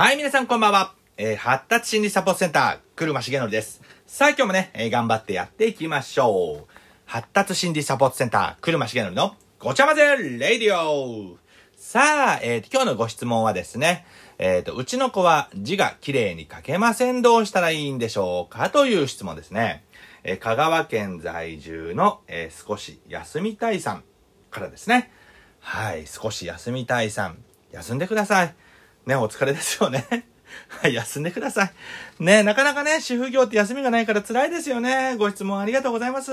はい、皆さんこんばんは。えー、発達心理サポートセンター、車重則です。さあ、今日もね、えー頑張ってやっていきましょう。発達心理サポートセンター、車重則のごちゃ混ぜレディオさあ、えー、今日のご質問はですね、えっ、と、うちの子は字が綺麗に書けません。どうしたらいいんでしょうかという質問ですね。えー香川県在住の、えー少し休みたいさんからですね。はい、少し休みたいさん。休んでください。ね、お疲れですよね。はい、休んでください。ね、なかなかね、主婦業って休みがないから辛いですよね。ご質問ありがとうございます。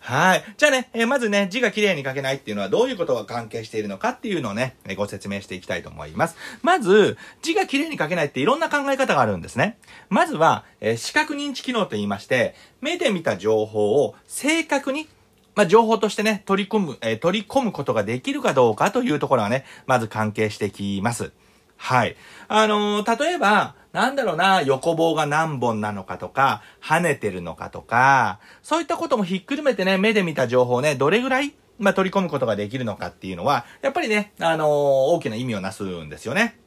はい。じゃあね、えーまずね、字が綺麗に書けないっていうのはどういうことが関係しているのかっていうのをね、えーご説明していきたいと思います。まず、字が綺麗に書けないっていろんな考え方があるんですね。まずは、えー視覚認知機能と言いまして、目で見た情報を正確にまあ、情報としてね、取り込む、えー取り込むことができるかどうかというところがね、まず関係してきます。はい。あのー例えば、なんだろうな、横棒が何本なのかとか、跳ねてるのかとか、そういったこともひっくるめてね、目で見た情報ね、どれぐらい、まあ、取り込むことができるのかっていうのは、やっぱりね、あのー大きな意味をなすんですよね。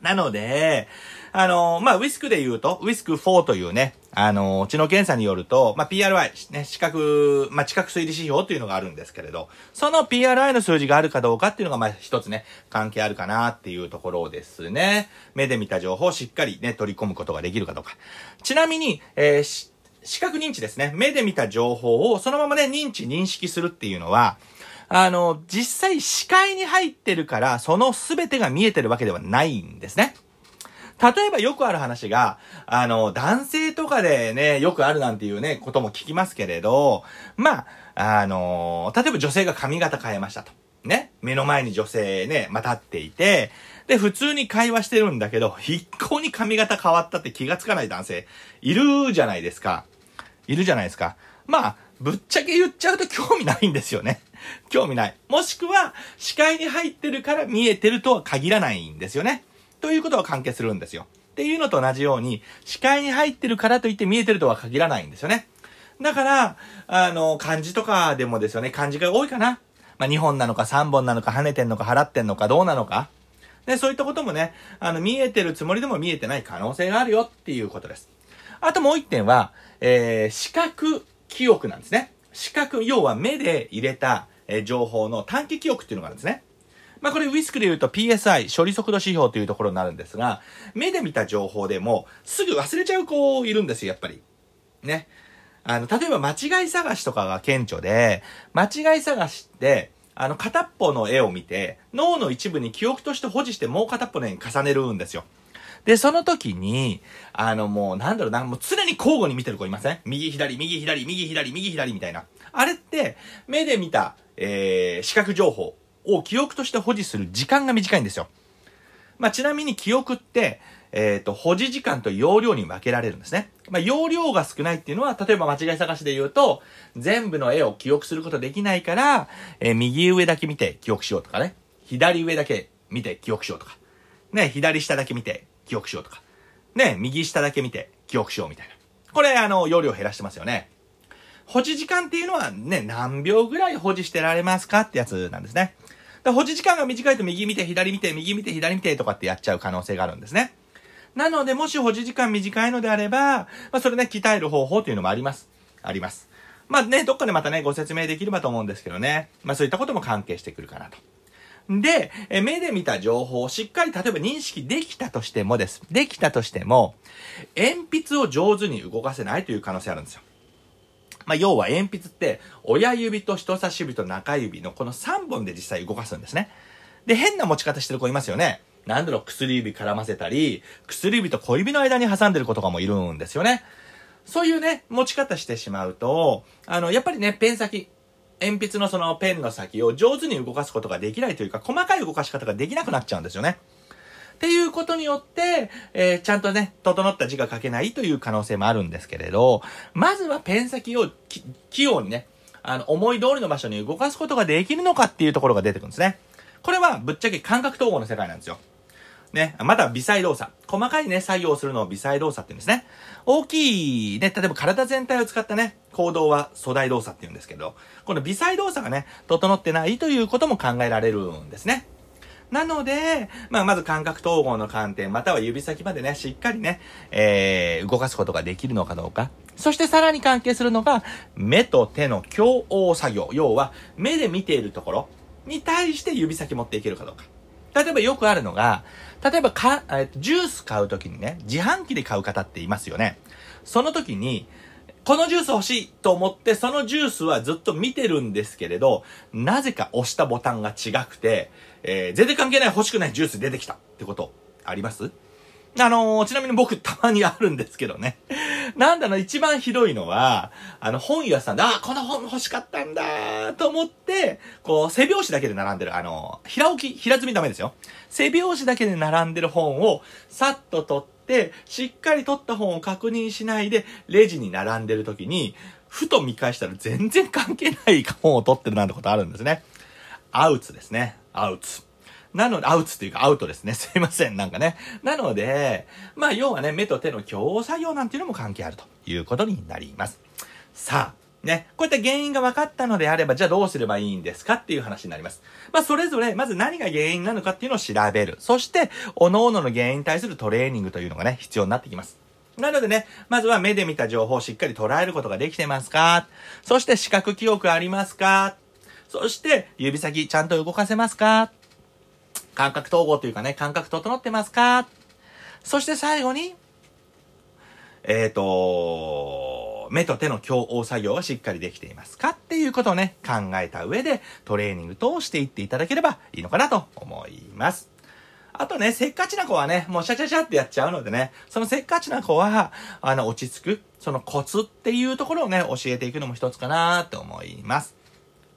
なので、あのまあ、ウィスクで言うと、ウィスク4というね、あの知能検査によると、まあ、PRI、ね、視覚、まあ、知覚推理指標っていうのがあるんですけれど、その PRI の数字があるかどうかっていうのが、まあ、一つね、関係あるかなっていうところですね。目で見た情報をしっかりね、取り込むことができるかどうか。ちなみに、えーし視覚認知ですね。目で見た情報をそのままね、認知、認識するっていうのは、あの、実際視界に入ってるから、その全てが見えてるわけではないんですね。例えばよくある話が、あの、男性とかでね、よくあるなんていうね、ことも聞きますけれど、まあ、あの、例えば女性が髪型変えましたと。ね。目の前に女性ね、まあ、立っていて、で、普通に会話してるんだけど、一向に髪型変わったって気がつかない男性、いるじゃないですか。いるじゃないですか。まあ、ぶっちゃけ言っちゃうと興味ないんですよね。興味ない。もしくは、視界に入ってるから見えてるとは限らないんですよね。ということは関係するんですよ。っていうのと同じように、視界に入ってるからといって見えてるとは限らないんですよね。だから、あの、漢字とかでもですよね、漢字が多いかな。まあ、2本なのか3本なのか跳ねてんのか払ってんのかどうなのか。で、そういったこともね、あの、見えてるつもりでも見えてない可能性があるよっていうことです。あともう一点は、えー、視覚記憶なんですね。視覚、要は目で入れた、えー情報の短期記憶っていうのがあるんですね。まあこれウィスクで言うと PSI、処理速度指標というところになるんですが、目で見た情報でもすぐ忘れちゃう子いるんですよ、やっぱり。ね。あの、例えば間違い探しとかが顕著で、間違い探しって、あの、片っぽの絵を見て、脳の一部に記憶として保持してもう片っぽの絵に重ねるんですよ。で、その時に、あのもう、なんだろうな、もう常に交互に見てる子いません？右左、右左、右左、右左みたいな。あれって、目で見た、えー、視覚情報を記憶として保持する時間が短いんですよ。まあ、ちなみに記憶って、えっ、と、保持時間と容量に分けられるんですね。まあ、容量が少ないっていうのは、例えば間違い探しで言うと、全部の絵を記憶することできないから、えー右上だけ見て記憶しようとかね。左上だけ見て記憶しようとか。ね、左下だけ見て記憶しようとか。ね、右下だけ見て記憶しようみたいな。これ、あの、容量減らしてますよね。保持時間っていうのはね、何秒ぐらい保持してられますかってやつなんですね。だ保持時間が短いと右見て、左見て、右見て、左見てとかってやっちゃう可能性があるんですね。なので、もし保持時間短いのであれば、まあ、それね、鍛える方法というのもあります。あります。まあね、どっかでまたね、ご説明できればと思うんですけどね。まあそういったことも関係してくるかなと。で、え目で見た情報をしっかり例えば認識できたとしてもです。できたとしても、鉛筆を上手に動かせないという可能性あるんですよ。まあ、要は鉛筆って、親指と人差し指と中指のこの3本で実際動かすんですね。で、変な持ち方してる子いますよね。なんだろう、薬指絡ませたり、薬指と小指の間に挟んでる子とかもいるんですよね。そういうね、持ち方してしまうと、あの、やっぱりね、ペン先、鉛筆のそのペンの先を上手に動かすことができないというか、細かい動かし方ができなくなっちゃうんですよね。っていうことによって、えーちゃんとね、整った字が書けないという可能性もあるんですけれど、まずはペン先を器用にね、あの、思い通りの場所に動かすことができるのかっていうところが出てくるんですね。これはぶっちゃけ感覚統合の世界なんですよ。ね、また微細動作。細かいね、作業をするのを微細動作って言うんですね。大きいね、例えば体全体を使ったね、行動は粗大動作って言うんですけど、この微細動作がね、整ってないということも考えられるんですね。なので、まあ、まず感覚統合の観点、または指先までね、しっかりね、えー、動かすことができるのかどうか。そしてさらに関係するのが、目と手の共応作業。要は、目で見ているところに対して指先持っていけるかどうか。例えばよくあるのが、例えばか、えっと、ジュース買うときにね、自販機で買う方っていますよね。その時に、このジュース欲しいと思って、そのジュースはずっと見てるんですけれど、なぜか押したボタンが違くて、えー、全然関係ない欲しくないジュース出てきたってことあります？あのー、ちなみに僕たまにあるんですけどね。なんだろ、一番ひどいのは、あの、本屋さんで、あ、この本欲しかったんだと思って、こう、背表紙だけで並んでる、あのー、平置き、平積みダメですよ。背表紙だけで並んでる本を、さっと取って、しっかり取った本を確認しないで、レジに並んでる時に、ふと見返したら全然関係ない本を取ってるなんてことあるんですね。アウツですね。アウツ。なので、アウツっていうかアウトですね。すいません。なんかね。なので、まあ、要はね、目と手の共作業なんていうのも関係あるということになります。さあ、ね、こういった原因が分かったのであれば、じゃあどうすればいいんですかっていう話になります。まあ、それぞれ、まず何が原因なのかっていうのを調べる。そして、各々の原因に対するトレーニングというのがね、必要になってきます。なのでね、まずは目で見た情報をしっかり捉えることができてますか？そして視覚記憶ありますか？そして指先ちゃんと動かせますか？感覚統合というかね、感覚整ってますか？そして最後に、えっ、ー、と、目と手の共応作業はしっかりできていますかっていうことをね、考えた上でトレーニングとしていっていただければいいのかなと思います。あとね、せっかちな子はね、もうシャシャシャってやっちゃうのでね、そのせっかちな子は、あの、落ち着く、そのコツっていうところをね、教えていくのも一つかなと思います。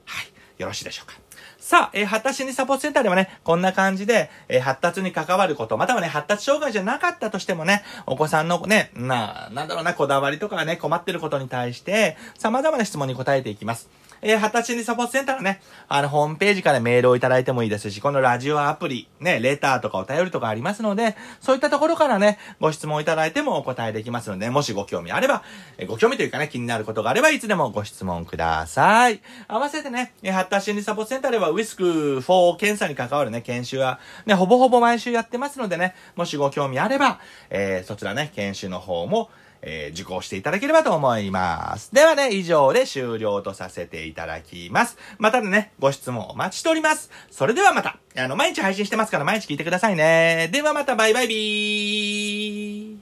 はい。よろしいでしょうか。さあ、えー、発達心理サポートセンターではね、こんな感じで、えー、発達に関わること、またはね、発達障害じゃなかったとしてもね、お子さんのね、な、なんだろうな、こだわりとかね、困ってることに対して、様々な質問に答えていきます。えー、発達心理サポートセンターのね、あの、ホームページからメールをいただいてもいいですし、このラジオアプリ、ね、レターとかお便りとかありますので、そういったところからね、ご質問いただいてもお答えできますので、もしご興味あれば、えー、ご興味というかね、気になることがあれば、いつでもご質問ください。合わせてね、えー、発達心理サポートセンターでは、ウィスク4検査に関わるね、研修は、ね、ほぼほぼ毎週やってますのでね、もしご興味あれば、えー、そちらね、研修の方も、えー、受講していただければと思います。ではね、以上で終了とさせていただきます。またね、ご質問お待ちしております。それではまた、あの、毎日配信してますから毎日聞いてくださいね。ではまた、バイバイビー